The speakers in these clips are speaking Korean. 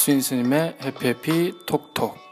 박수인 스님의 해피해피 톡톡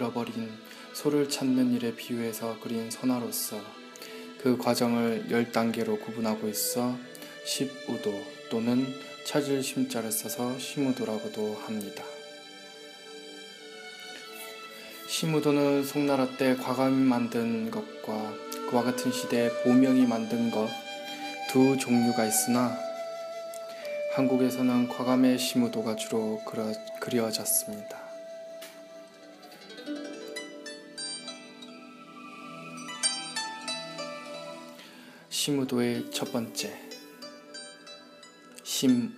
잃어버린 소를 찾는 일에 비유해서 그린 선화로서 그 과정을 열 단계로 구분하고 있어 십우도 또는 찾을 심자를 써서 시무도라고도 합니다. 시무도는 송나라 때 과감이 만든 것과 그와 같은 시대에 보명이 만든 것 두 종류가 있으나 한국에서는 과감의 시무도가 주로 그려, 그려졌습니다. 시무도의 첫 번째 심우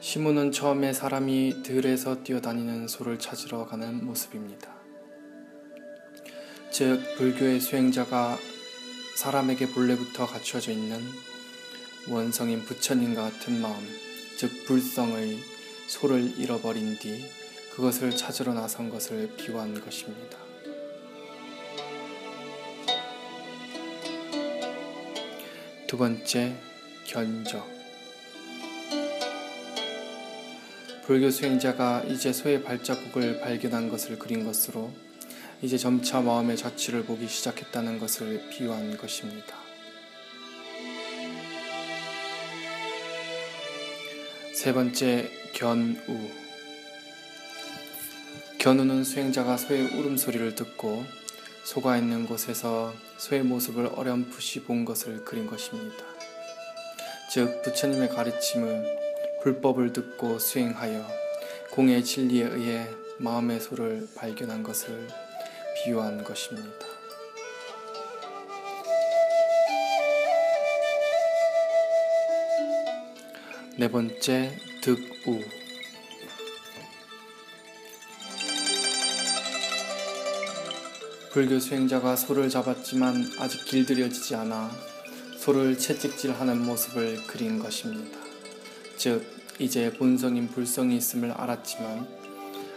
시무는 처음에 사람이 들에서 뛰어다니는 소를 찾으러 가는 모습입니다. 즉 불교의 수행자가 사람에게 본래부터 갖추어져 있는 원성인 부처님과 같은 마음, 즉 불성의 소를 잃어버린 뒤 그것을 찾으러 나선 것을 비유한 것입니다. 두 번째, 견적. 불교 수행자가 이제 소의 발자국을 발견한 것을 그린 것으로 이제 점차 마음의 자취를 보기 시작했다는 것을 비유한 것입니다. 세 번째, 견우. 견우는 수행자가 소의 울음소리를 듣고 소가 있는 곳에서 소의 모습을 어렴풋이 본 것을 그린 것입니다. 즉, 부처님의 가르침을 불법을 듣고 수행하여 공의 진리에 의해 마음의 소를 발견한 것을 비유한 것입니다. 네 번째, 득우. 불교 수행자가 소를 잡았지만 아직 길들여지지 않아 소를 채찍질하는 모습을 그린 것입니다. 즉, 이제 본성인 불성이 있음을 알았지만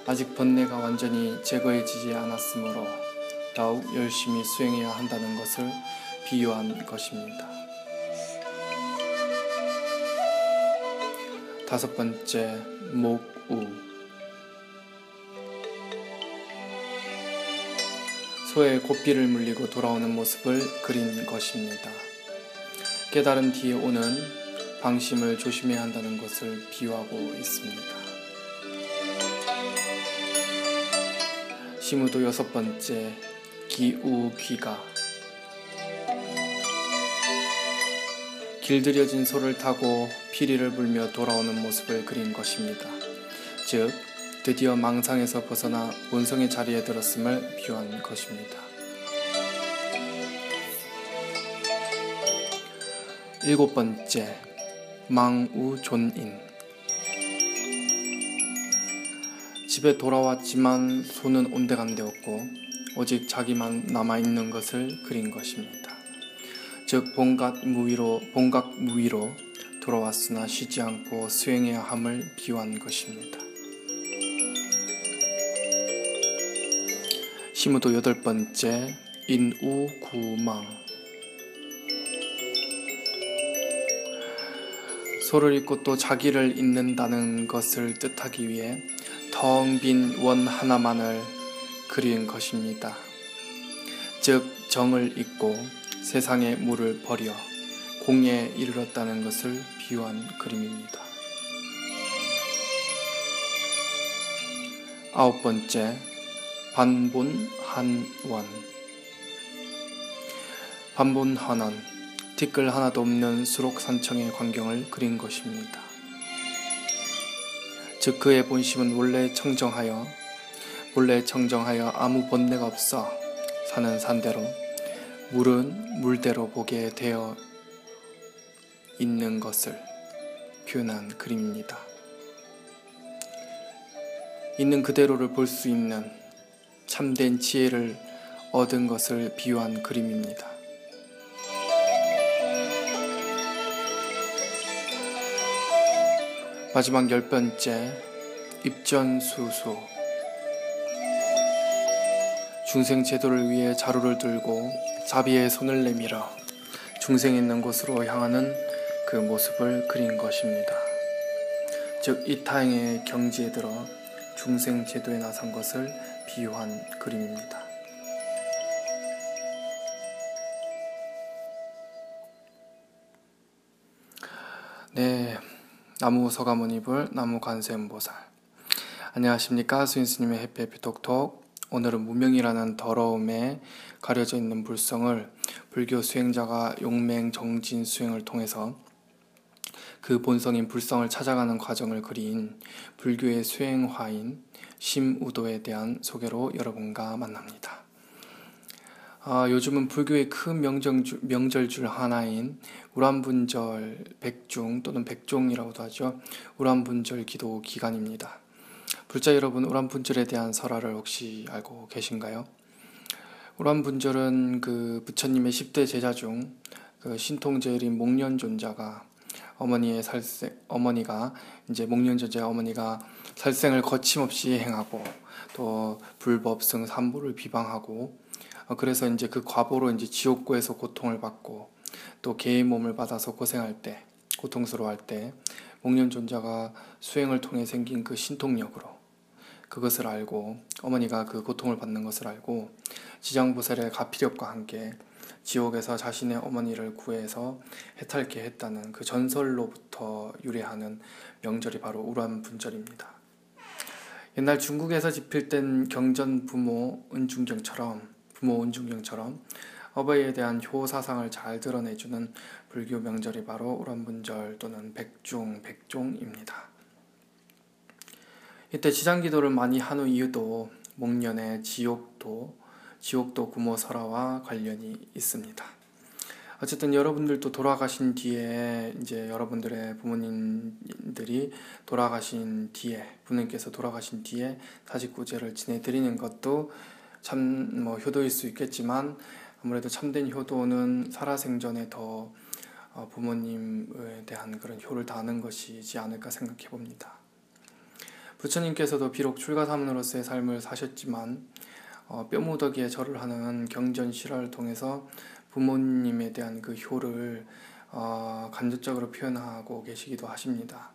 아직 번뇌가 완전히 제거해지지 않았으므로 더욱 열심히 수행해야 한다는 것을 비유한 것입니다. 다섯 번째, 목우. 소의 고삐를 물리고 돌아오는 모습을 그린 것입니다. 깨달은 뒤에 오는 방심을 조심해야 한다는 것을 비유하고 있습니다. 시무도 여섯 번째, 기우 귀가. 길들여진 소를 타고 피리를 불며 돌아오는 모습을 그린 것입니다. 즉, 드디어 망상에서 벗어나 본성의 자리에 들었음을 비유한 것입니다. 일곱 번째, 망우존인 집에 돌아왔지만 소는 온데간데없고 오직 자기만 남아있는 것을 그린 것입니다. 즉 본각 무위로 본각 무위로 돌아왔으나 쉬지 않고 수행해야 함을 비유한 것입니다. 시무도 여덟 번째 인우구망 소를 잊고 또 자기를 잊는다는 것을 뜻하기 위해 텅 빈 원 하나만을 그린 것입니다. 즉 정을 잊고 세상의 물을 버려 공에 이르렀다는 것을 비유한 그림입니다. 아홉 번째 반본한원 반본한원 티끌 하나도 없는 수록 산청의 광경을 그린 것입니다. 즉 그의 본심은 원래 청정하여 본래 청정하여 아무 본내가 없어 산은 산대로 물은 물대로 보게 되어 있는 것을 표현한 그림입니다. 있는 그대로를 볼 수 있는 참된 지혜를 얻은 것을 비유한 그림입니다. 마지막 열 번째 입전수수 중생 제도를 위해 자루를 들고 자비의 손을 내밀어 중생 있는 곳으로 향하는 그 모습을 그린 것입니다. 즉 이 타행의 경지에 들어 중생 제도에 나선 것을 비유한 그림입니다. 네, 나무 서가모니불 나무 관세음보살. 안녕하십니까? 수인스님의 해피해피 톡톡. 오늘은 무명이라는 더러움에 가려져 있는 불성을 불교 수행자가 용맹 정진 수행을 통해서 그 본성인 불성을 찾아가는 과정을 그린 불교의 수행화인 심우도에 대한 소개로 여러분과 만납니다. 아, 요즘은 불교의 큰 명정주, 명절 줄 하나인 우란분절 백중 또는 백종이라고도 하죠. 우란분절 기도 기간입니다. 불자 여러분, 우란분절에 대한 설화를 혹시 알고 계신가요? 우란분절은 그 부처님의 10대 제자 중 그 신통제일인 목련존자가 어머니의 살생 어머니가 이제 목련전제 어머니가 살생을 거침없이 행하고 또 불법성 삼보를 비방하고 어, 그래서 이제 그 과보로 이제 지옥고에서 고통을 받고 또 개의 몸을 받아서 고생할 때 고통스러워할 때 목련존자가 수행을 통해 생긴 그 신통력으로 그것을 알고 어머니가 그 고통을 받는 것을 알고 지장보살의 가피력과 함께 지옥에서 자신의 어머니를 구해서 해탈케 했다는 그 전설로부터 유래하는 명절이 바로 우란분절입니다. 옛날 중국에서 집필된 경전 부모 은중경처럼 부모 은중경처럼 어버이에 대한 효 사상을 잘 드러내주는 불교 명절이 바로 우란분절 또는 백중 백종입니다. 이때 지장기도를 많이 한 후 이유도 목련의 지옥도 지옥도 구모 설화와 관련이 있습니다. 어쨌든 여러분들도 돌아가신 뒤에 이제 여러분들의 부모님들이 돌아가신 뒤에 부모님께서 돌아가신 뒤에 사직구제를 지내드리는 것도 참 뭐 효도일 수 있겠지만 아무래도 참된 효도는 살아생전에 더 어, 부모님에 대한 그런 효를 다하는 것이지 않을까 생각해 봅니다. 부처님께서도 비록 출가사문으로서의 삶을 사셨지만 어, 뼈무더기에 절을 하는 경전 실화를 통해서 부모님에 대한 그 효를 어, 간접적으로 표현하고 계시기도 하십니다.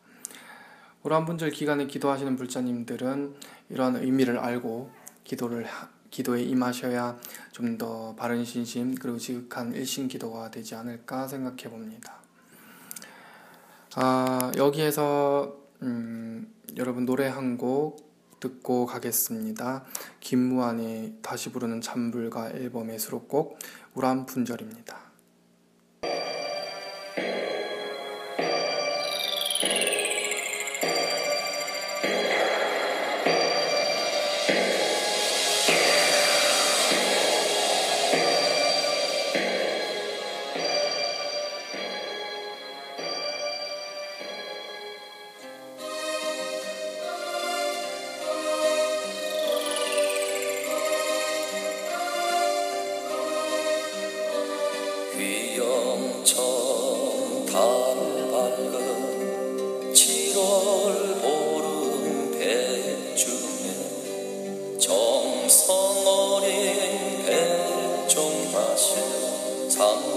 오란분절 기간에 기도하시는 불자님들은 이러한 의미를 알고 기도를 기도에 임하셔야 좀 더 바른 신심 그리고 지극한 일신 기도가 되지 않을까 생각해 봅니다. 아, 여기에서 음, 여러분 노래 한곡 듣고 가겠습니다. 김무한이 다시 부르는 찬불가 앨범의 수록곡 우람 분절입니다. Tom.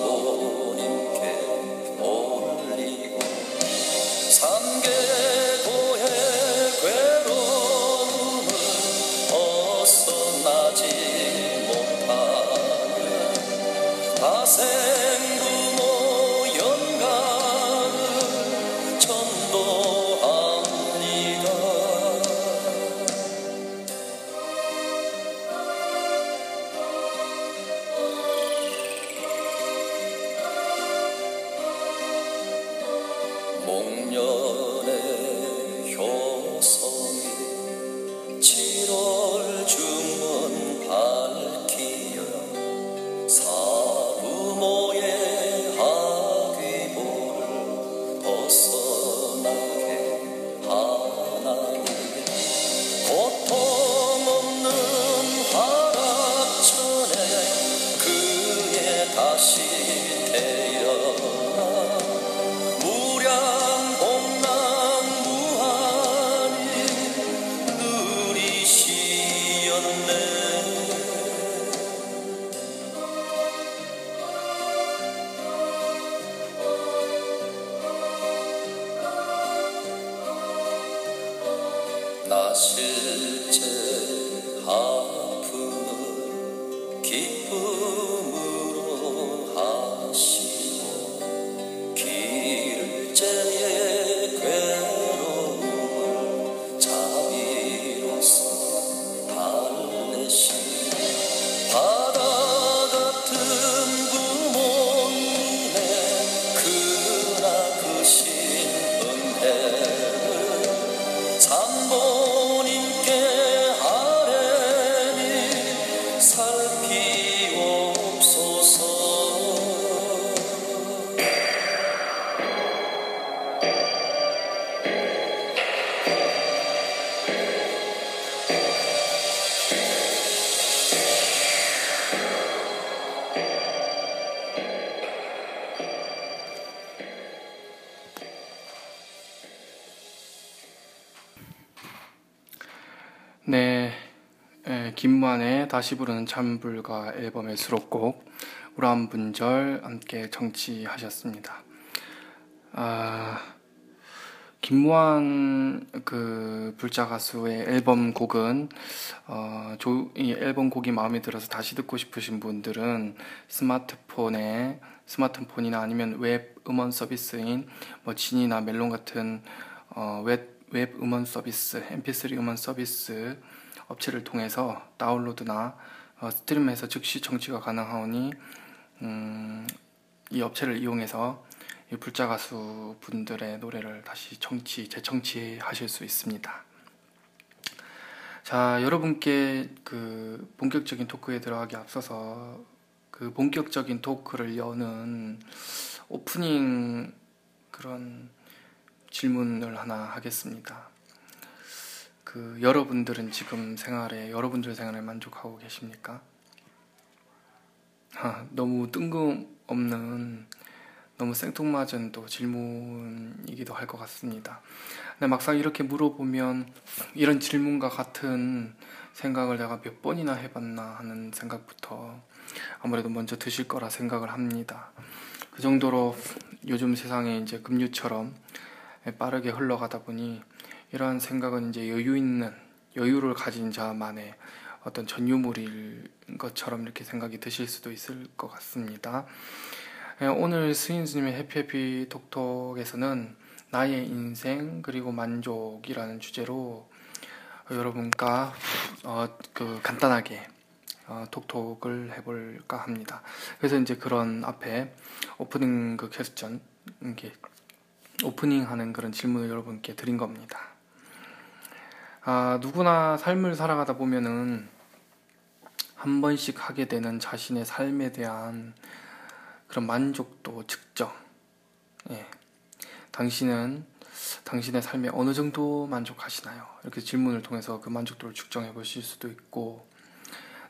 다시 부르는 찬불가 앨범의 수록곡 우란분절 함께 청취하셨습니다. 아, 김무한 그 불자 가수의 앨범 곡은 어, 조, 이 앨범 곡이 마음에 들어서 다시 듣고 싶으신 분들은 스마트폰에 스마트폰이나 아니면 웹 음원 서비스인 뭐 지니나 멜론 같은 어, 웹, 웹 음원 서비스, MP3 음원 서비스 업체를 통해서 다운로드나 어, 스트리밍에서 즉시 청취가 가능하오니 음, 이 업체를 이용해서 이 불자 가수 분들의 노래를 다시 청취, 재청취하실 수 있습니다. 자, 여러분께 그 본격적인 토크에 들어가기 앞서서 그 본격적인 토크를 여는 오프닝 그런 질문을 하나 하겠습니다. 그 여러분들은 지금 생활에 여러분들 생활에 만족하고 계십니까? 아, 너무 뜬금없는 너무 생뚱맞은 또 질문이기도 할 것 같습니다. 근데 막상 이렇게 물어보면 이런 질문과 같은 생각을 내가 몇 번이나 해봤나 하는 생각부터 아무래도 먼저 드실 거라 생각을 합니다. 그 정도로 요즘 세상에 이제 급류처럼 빠르게 흘러가다 보니 이러한 생각은 이제 여유 있는 여유를 가진 자만의 어떤 전유물일 것처럼 이렇게 생각이 드실 수도 있을 것 같습니다. 예, 오늘 스윈스님의 해피해피 톡톡에서는 나의 인생 그리고 만족이라는 주제로 여러분과 어, 그 간단하게 어, 톡톡을 해볼까 합니다. 그래서 이제 그런 앞에 오프닝 그 퀘스천 이게 오프닝 하는 그런 질문을 여러분께 드린 겁니다. 아, 누구나 삶을 살아가다 보면은 한 번씩 하게 되는 자신의 삶에 대한 그런 만족도 측정. 예. 당신은 당신의 삶에 어느 정도 만족하시나요? 이렇게 질문을 통해서 그 만족도를 측정해 보실 수도 있고,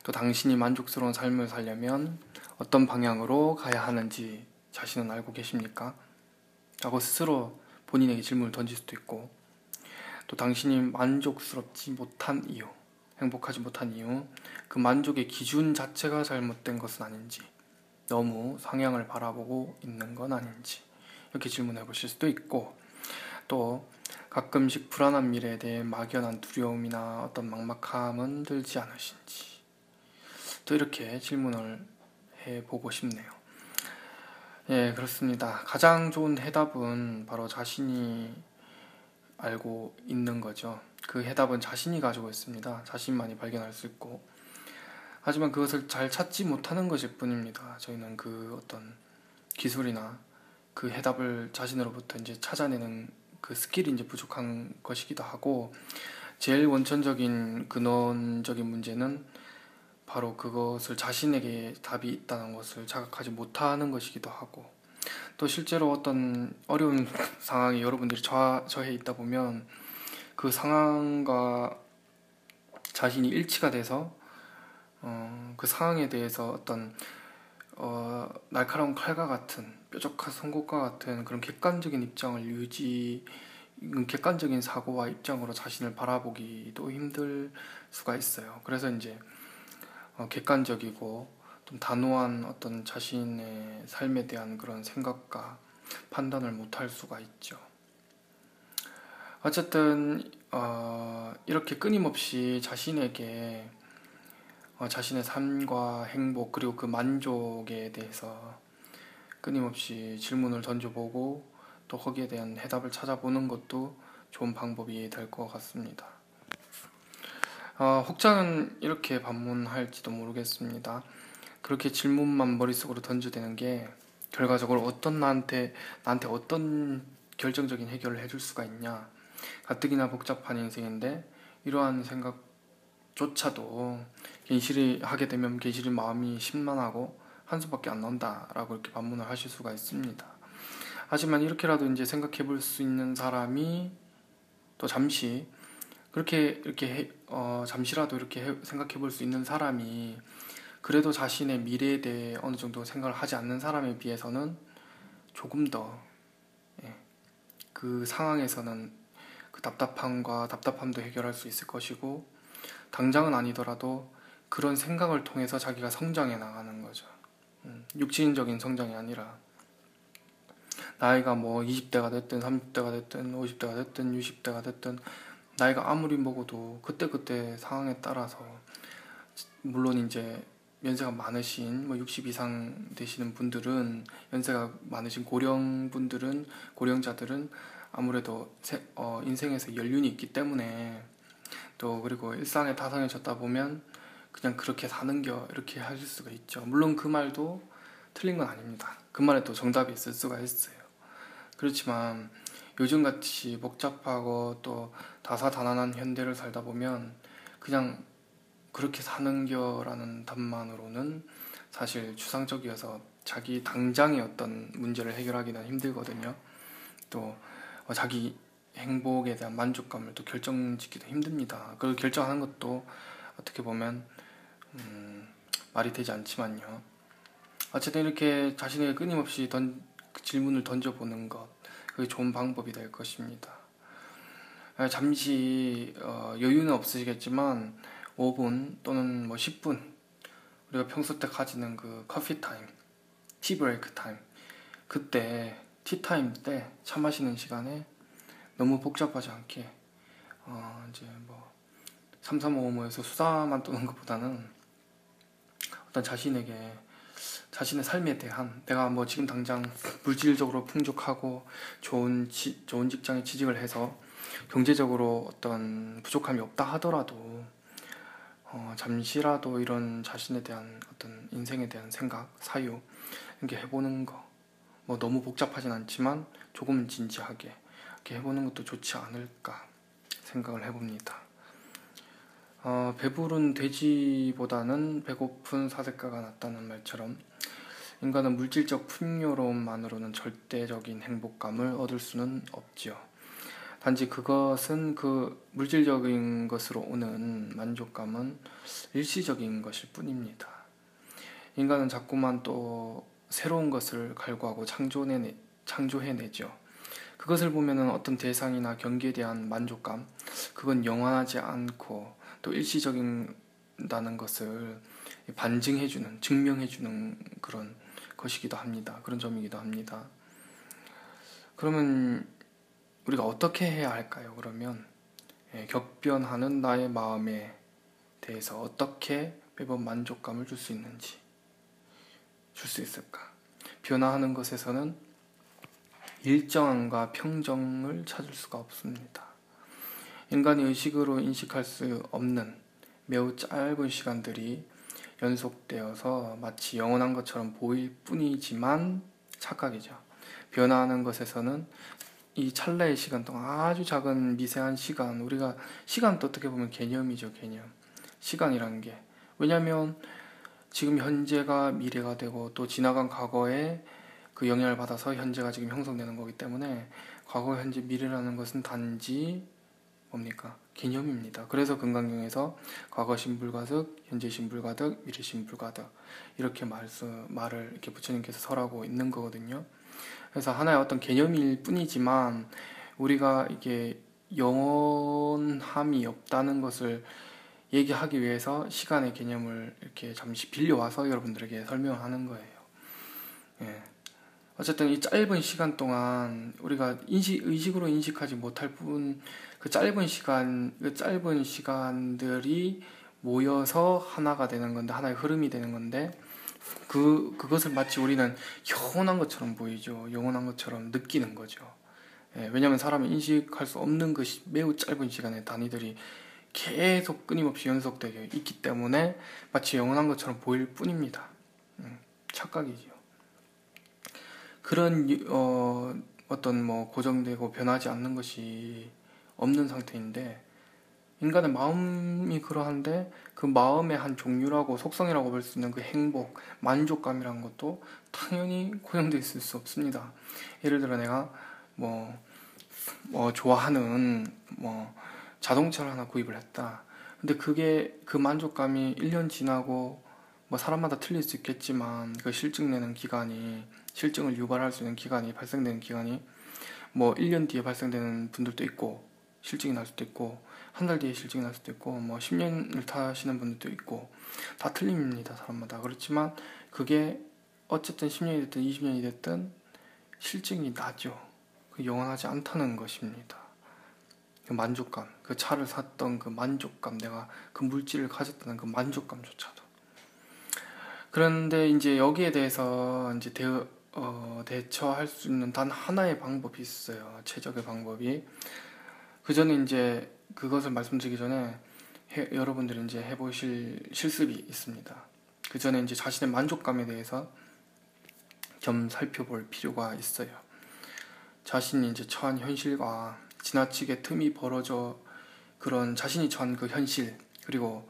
또 당신이 만족스러운 삶을 살려면 어떤 방향으로 가야 하는지 자신은 알고 계십니까? 라고 스스로 본인에게 질문을 던질 수도 있고, 또 당신이 만족스럽지 못한 이유, 행복하지 못한 이유, 그 만족의 기준 자체가 잘못된 것은 아닌지, 너무 상향을 바라보고 있는 건 아닌지, 이렇게 질문해 보실 수도 있고, 또 가끔씩 불안한 미래에 대해 막연한 두려움이나 어떤 막막함은 들지 않으신지, 또 이렇게 질문을 해 보고 싶네요. 예, 그렇습니다. 가장 좋은 해답은 바로 자신이 알고 있는 거죠. 그 해답은 자신이 가지고 있습니다. 자신만이 발견할 수 있고. 하지만 그것을 잘 찾지 못하는 것일 뿐입니다. 저희는 그 어떤 기술이나 그 해답을 자신으로부터 이제 찾아내는 그 skill이 이제 부족한 것이기도 하고, 제일 원천적인 근원적인 문제는 바로 그것을 자신에게 답이 있다는 것을 자각하지 못하는 것이기도 하고, 또 실제로 어떤 어려운 상황에 여러분들이 처, 처해 있다 보면 그 상황과 자신이 일치가 돼서 어, 그 상황에 대해서 어떤 어, 날카로운 칼과 같은 뾰족한 송곳과 같은 그런 객관적인 입장을 유지 음, 객관적인 사고와 입장으로 자신을 바라보기도 힘들 수가 있어요. 그래서 이제 어, 객관적이고 좀 단호한 어떤 자신의 삶에 대한 그런 생각과 판단을 못할 수가 있죠. 어쨌든 어, 이렇게 끊임없이 자신에게 어, 자신의 삶과 행복 그리고 그 만족에 대해서 끊임없이 질문을 던져보고 또 거기에 대한 해답을 찾아보는 것도 좋은 방법이 될 것 같습니다. 어, 혹자는 이렇게 반문할지도 모르겠습니다. 그렇게 질문만 머릿속으로 던져대는 게 결과적으로 어떤 나한테 나한테 어떤 결정적인 해결을 해줄 수가 있냐 가뜩이나 복잡한 인생인데 이러한 생각조차도 괜시리 하게 되면 괜시리 마음이 심란하고 한숨밖에 안 나온다라고 이렇게 반문을 하실 수가 있습니다. 하지만 이렇게라도 이제 생각해 볼 수 있는 사람이 또 잠시 그렇게 이렇게 해, 어, 잠시라도 이렇게 생각해 볼 수 있는 사람이 그래도 자신의 미래에 대해 어느 정도 생각을 하지 않는 사람에 비해서는 조금 더그 예, 그 상황에서는 그 답답함과 답답함도 해결할 수 있을 것이고 당장은 아니더라도 그런 생각을 통해서 자기가 성장해 나가는 거죠. 음, 육신적인 성장이 아니라 나이가 뭐 20대가 됐든 30대가 됐든 50대가 됐든 60대가 됐든 나이가 아무리 먹어도 그때그때 상황에 따라서 물론 이제 연세가 많으신 뭐 60 이상 되시는 분들은 연세가 많으신 고령 분들은 고령자들은 아무래도 세, 어, 인생에서 연륜이 있기 때문에 또 그리고 일상에 다성해졌다 보면 그냥 그렇게 사는겨 이렇게 하실 수가 있죠. 물론 그 말도 틀린 건 아닙니다. 그 말에 또 정답이 있을 수가 있어요. 그렇지만 요즘같이 복잡하고 또 다사다난한 현대를 살다 보면 그냥 그렇게 사는겨라는 답만으로는 사실 추상적이어서 자기 당장의 어떤 문제를 해결하기는 힘들거든요. 또 어, 자기 행복에 대한 만족감을 또 결정짓기도 힘듭니다. 그걸 결정하는 것도 어떻게 보면 음, 말이 되지 않지만요. 어쨌든 이렇게 자신에게 끊임없이 던, 질문을 던져보는 것 그게 좋은 방법이 될 것입니다. 아, 잠시 어, 여유는 없으시겠지만 5분 또는 뭐 10분 우리가 평소 때 가지는 그 커피 타임, tea break time 그때 tea time 때 차 마시는 시간에 너무 복잡하지 않게 어 이제 뭐 3355에서 수다만 떠는 것보다는 어떤 자신에게 자신의 삶에 대한 내가 뭐 지금 당장 물질적으로 풍족하고 좋은 지, 좋은 직장에 취직을 해서 경제적으로 어떤 부족함이 없다 하더라도 어, 잠시라도 이런 자신에 대한 어떤 인생에 대한 생각, 사유 이렇게 해보는 거. 뭐 너무 복잡하진 않지만 조금은 진지하게 이렇게 해보는 것도 좋지 않을까 생각을 해봅니다. 어, 배부른 돼지보다는 배고픈 사색가가 낫다는 말처럼 인간은 물질적 풍요로움만으로는 절대적인 행복감을 얻을 수는 없지요. 단지 그것은 그 물질적인 것으로 오는 만족감은 일시적인 것일 뿐입니다. 인간은 자꾸만 또 새로운 것을 갈구하고 창조해내, 창조해내죠. 그것을 보면 어떤 대상이나 경기에 대한 만족감, 그건 영원하지 않고 또 일시적인다는 것을 반증해주는, 증명해주는 그런 것이기도 합니다. 그런 점이기도 합니다. 그러면 우리가 어떻게 해야 할까요? 그러면 예, 격변하는 나의 마음에 대해서 어떻게 매번 만족감을 줄 수 있는지 줄 수 있을까? 변화하는 것에서는 일정함과 평정을 찾을 수가 없습니다. 인간이 의식으로 인식할 수 없는 매우 짧은 시간들이 연속되어서 마치 영원한 것처럼 보일 뿐이지만 착각이죠. 변화하는 것에서는 이 찰나의 시간 동안 아주 작은 미세한 시간 우리가 시간도 어떻게 보면 개념이죠 개념. 시간이라는 게. 왜냐하면 지금 현재가 미래가 되고 또 지나간 과거에 그 영향을 받아서 현재가 지금 형성되는 거기 때문에 과거 현재 미래라는 것은 단지 뭡니까? 개념입니다. 그래서 금강경에서 과거 신불가득 현재 신불가득 미래 신불가득 이렇게 말씀, 말을 이렇게 부처님께서 설하고 있는 거거든요 그래서 하나의 어떤 개념일 뿐이지만 우리가 이게 영원함이 없다는 것을 얘기하기 위해서 시간의 개념을 이렇게 잠시 빌려와서 여러분들에게 설명하는 거예요. 예. 어쨌든 이 짧은 시간 동안 우리가 인식 의식으로 인식하지 못할 부분 그 짧은 시간 그 짧은 시간들이 모여서 하나가 되는 건데 하나의 흐름이 되는 건데 그 그것을 마치 우리는 영원한 것처럼 보이죠. 영원한 것처럼 느끼는 거죠. 예, 왜냐하면 사람은 인식할 수 없는 것이 매우 짧은 시간의 단위들이 계속 끊임없이 연속되게 있기 때문에 마치 영원한 것처럼 보일 뿐입니다. 음, 착각이죠. 그런 어, 어떤 뭐 고정되고 변하지 않는 것이 없는 상태인데 인간의 마음이 그러한데 그 마음의 한 종류라고 속성이라고 볼 수 있는 그 행복, 만족감이란 것도 당연히 고정되어 있을 수 없습니다. 예를 들어 내가 뭐, 뭐 좋아하는 뭐 자동차를 하나 구입을 했다. 근데 그게 그 만족감이 1년 지나고 뭐 사람마다 틀릴 수 있겠지만 그 실증 내는 기간이 실증을 유발할 수 있는 기간이 발생되는 기간이 뭐 1년 뒤에 발생되는 분들도 있고 실증이 날 수도 있고 한 달 뒤에 실증이 날 수도 있고 뭐 10년을 타시는 분들도 있고 다 틀립니다 사람마다 그렇지만 그게 어쨌든 10년이 됐든 20년이 됐든 실증이 나죠 그 영원하지 않다는 것입니다 그 만족감 그 차를 샀던 그 만족감 내가 그 물질을 가졌다는 그 만족감조차도 그런데 이제 여기에 대해서 이제 대, 어, 대처할 수 있는 단 하나의 방법이 있어요. 최적의 방법이. 그 전에 이제 그것을 말씀드리기 전에 해, 여러분들이 이제 해보실 실습이 있습니다. 그 전에 이제 자신의 만족감에 대해서 좀 살펴볼 필요가 있어요. 자신이 이제 처한 현실과 지나치게 틈이 벌어져 그런 자신이 처한 그 현실 그리고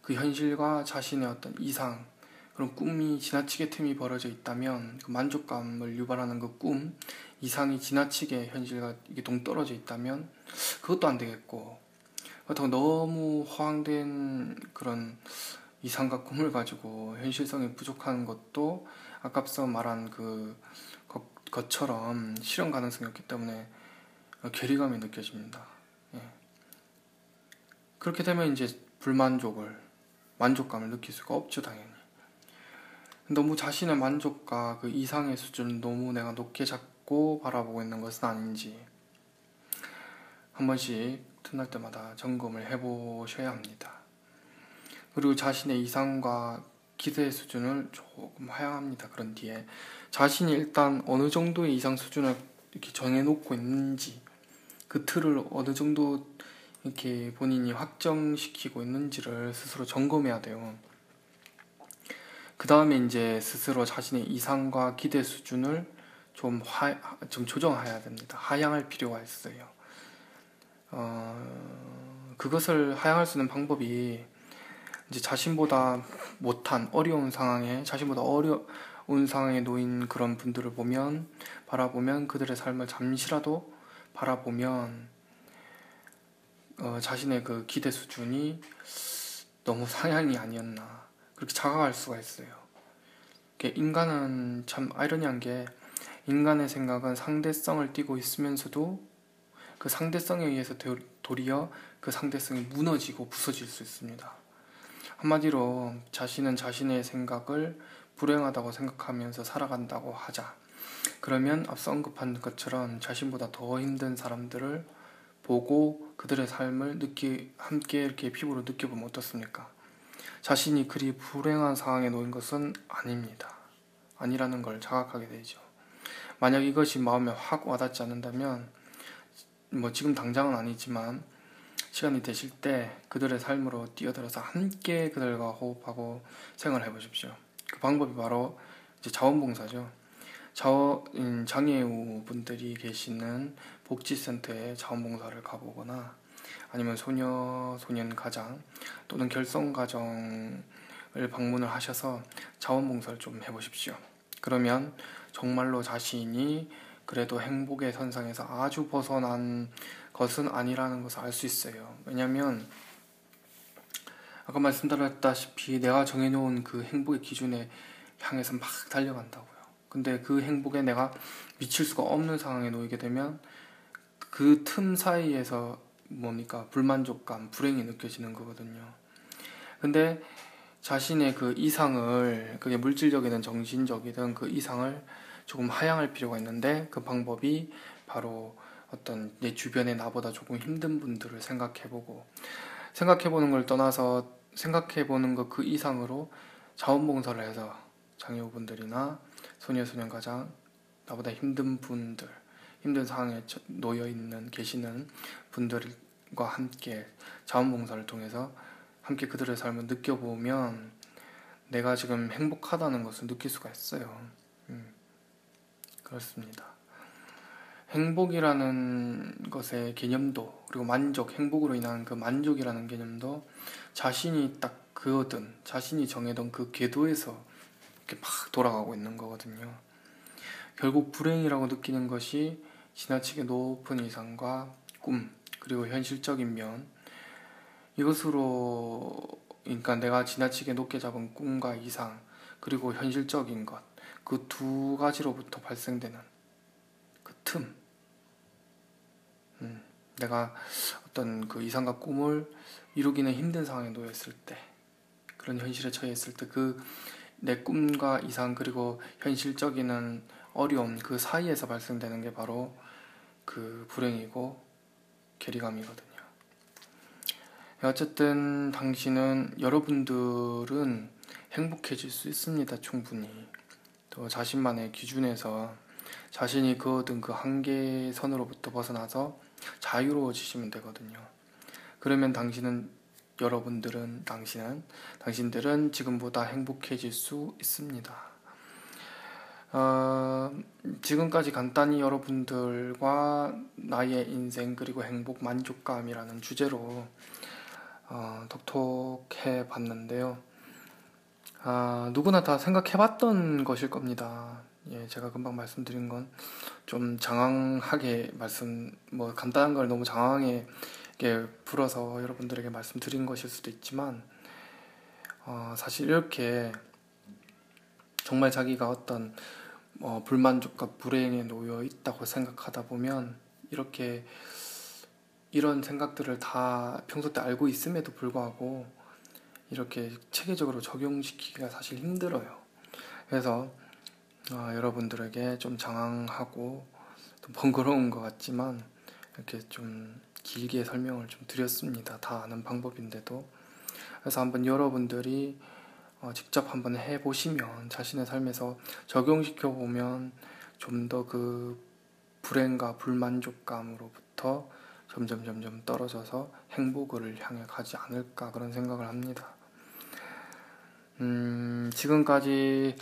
그 현실과 자신의 어떤 이상 그런 꿈이 지나치게 틈이 벌어져 있다면 그 만족감을 유발하는 그 꿈 이상이 지나치게 현실과 이게 동떨어져 있다면 그것도 안 되겠고 그렇다고 너무 허황된 그런 이상과 꿈을 가지고 현실성이 부족한 것도 아까서 말한 그 것 처럼 실현 가능성이 없기 때문에 괴리감이 느껴집니다. 예. 그렇게 되면 이제 불만족을 만족감을 느낄 수가 없죠 당연히. 너무 자신의 만족과 그 이상의 수준을 너무 내가 높게 잡고 바라보고 있는 것은 아닌지 한 번씩 틈날 때마다 점검을 해보셔야 합니다. 그리고 자신의 이상과 기대 수준을 조금 하향합니다. 그런 뒤에 자신이 일단 어느 정도의 이상 수준을 이렇게 정해놓고 있는지 그 틀을 어느 정도 이렇게 본인이 확정시키고 있는지를 스스로 점검해야 돼요. 그 다음에 이제 스스로 자신의 이상과 기대 수준을 좀, 하, 좀 조정해야 됩니다. 하향할 필요가 있어요. 어, 그것을 하향할 수 있는 방법이 이제 자신보다 못한 어려운 상황에 자신보다 어려운 상황에 놓인 그런 분들을 보면 바라보면 그들의 삶을 잠시라도 바라보면 어, 자신의 그 기대 수준이 너무 상향이 아니었나 그렇게 자각할 수가 있어요. 인간은 참 아이러니한 게 인간의 생각은 상대성을 띠고 있으면서도 그 상대성에 의해서 도리어 그 상대성이 무너지고 부서질 수 있습니다. 한마디로 자신은 자신의 생각을 불행하다고 생각하면서 살아간다고 하자. 그러면 앞서 언급한 것처럼 자신보다 더 힘든 사람들을 보고 그들의 삶을 느끼 함께 이렇게 피부로 느껴보면 어떻습니까? 자신이 그리 불행한 상황에 놓인 것은 아닙니다. 아니라는 걸 자각하게 되죠. 만약 이것이 마음에 확 와닿지 않는다면, 뭐 지금 당장은 아니지만, 시간이 되실 때 그들의 삶으로 뛰어들어서 함께 그들과 호흡하고 생활해 보십시오. 그 방법이 바로 이제 자원봉사죠. 자원, 장애우 분들이 계시는 복지센터에 자원봉사를 가보거나 아니면 소녀 소년 가장 또는 결성 가정을 방문을 하셔서 자원봉사를 좀 해보십시오. 그러면 정말로 자신이 그래도 행복의 선상에서 아주 벗어난 것은 아니라는 것을 알 수 있어요. 왜냐하면 아까 말씀드렸다시피 내가 정해놓은 그 행복의 기준에 향해서 막 달려간다고요. 근데 그 행복에 내가 미칠 수가 없는 상황에 놓이게 되면 그 틈 사이에서 뭡니까 불만족감, 불행이 느껴지는 거거든요. 근데 자신의 그 이상을 그게 물질적이든 정신적이든 그 이상을 조금 하향할 필요가 있는데 그 방법이 바로 어떤 내 주변에 나보다 조금 힘든 분들을 생각해보고 생각해보는 걸 떠나서 생각해보는 것 그 이상으로 자원봉사를 해서 장애우분들이나 소녀소년가장 나보다 힘든 분들 힘든 상황에 놓여 있는 계시는 분들과 함께 자원봉사를 통해서 함께 그들의 삶을 느껴보면 내가 지금 행복하다는 것을 느낄 수가 있어요. 음, 그렇습니다. 행복이라는 것의 개념도 그리고 만족, 행복으로 인한 그 만족이라는 개념도 자신이 딱 그거든 자신이 정해둔 그 궤도에서 이렇게 막 돌아가고 있는 거거든요. 결국 불행이라고 느끼는 것이 지나치게 높은 이상과 꿈 그리고 현실적인 면 이것으로 그러니까 내가 지나치게 높게 잡은 꿈과 이상 그리고 현실적인 것 그 두 가지로부터 발생되는 그 틈. 음, 내가 어떤 그 이상과 꿈을 이루기는 힘든 상황에 놓였을 때 그런 현실에 처했을 때 그 내 꿈과 이상 그리고 현실적인 어려움 그 사이에서 발생되는 게 바로 그 불행이고 괴리감이거든요. 어쨌든 당신은 여러분들은 행복해질 수 있습니다. 충분히. 또 자신만의 기준에서 자신이 그어둔 그 한계선으로부터 벗어나서 자유로워지시면 되거든요. 그러면 당신은 여러분들은 당신은 당신들은 지금보다 행복해질 수 있습니다. 어, 지금까지 간단히 여러분들과 나의 인생 그리고 행복 만족감이라는 주제로 어, 톡톡해 봤는데요. 아, 누구나 다 생각해 봤던 것일 겁니다. 예, 제가 금방 말씀드린 건 좀 장황하게 말씀, 뭐 간단한 걸 너무 장황하게 불어서 여러분들에게 말씀드린 것일 수도 있지만 어, 사실 이렇게 정말 자기가 어떤 어, 불만족과 불행에 놓여 있다고 생각하다 보면 이렇게 이런 생각들을 다 평소 때 알고 있음에도 불구하고 이렇게 체계적으로 적용시키기가 사실 힘들어요. 그래서 어, 여러분들에게 좀 장황하고 번거로운 것 같지만 이렇게 좀 길게 설명을 좀 드렸습니다. 다 아는 방법인데도. 그래서 한번 여러분들이 어, 직접 한번 해보시면 자신의 삶에서 적용시켜 보면 좀 더 그 불행과 불만족감으로부터 점점 점점 떨어져서 행복을 향해 가지 않을까 그런 생각을 합니다. 음, 지금까지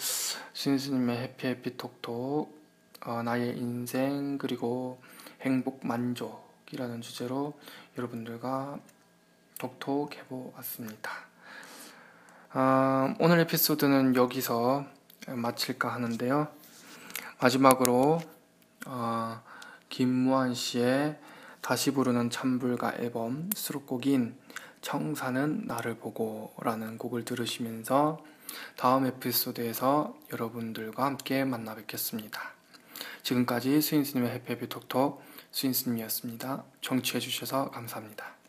신스님의 해피해피 톡톡 어, 나의 인생 그리고 행복 만족 이라는 주제로 여러분들과 톡톡 해보았습니다. 아, 오늘 에피소드는 여기서 마칠까 하는데요. 마지막으로 어, 김무한 씨의 다시 부르는 찬불가 앨범 수록곡인 청사는 나를 보고 라는 곡을 들으시면서 다음 에피소드에서 여러분들과 함께 만나 뵙겠습니다. 지금까지 스윙스님의 해피해피 톡톡 수인스님이었습니다. 정치해주셔서 감사합니다.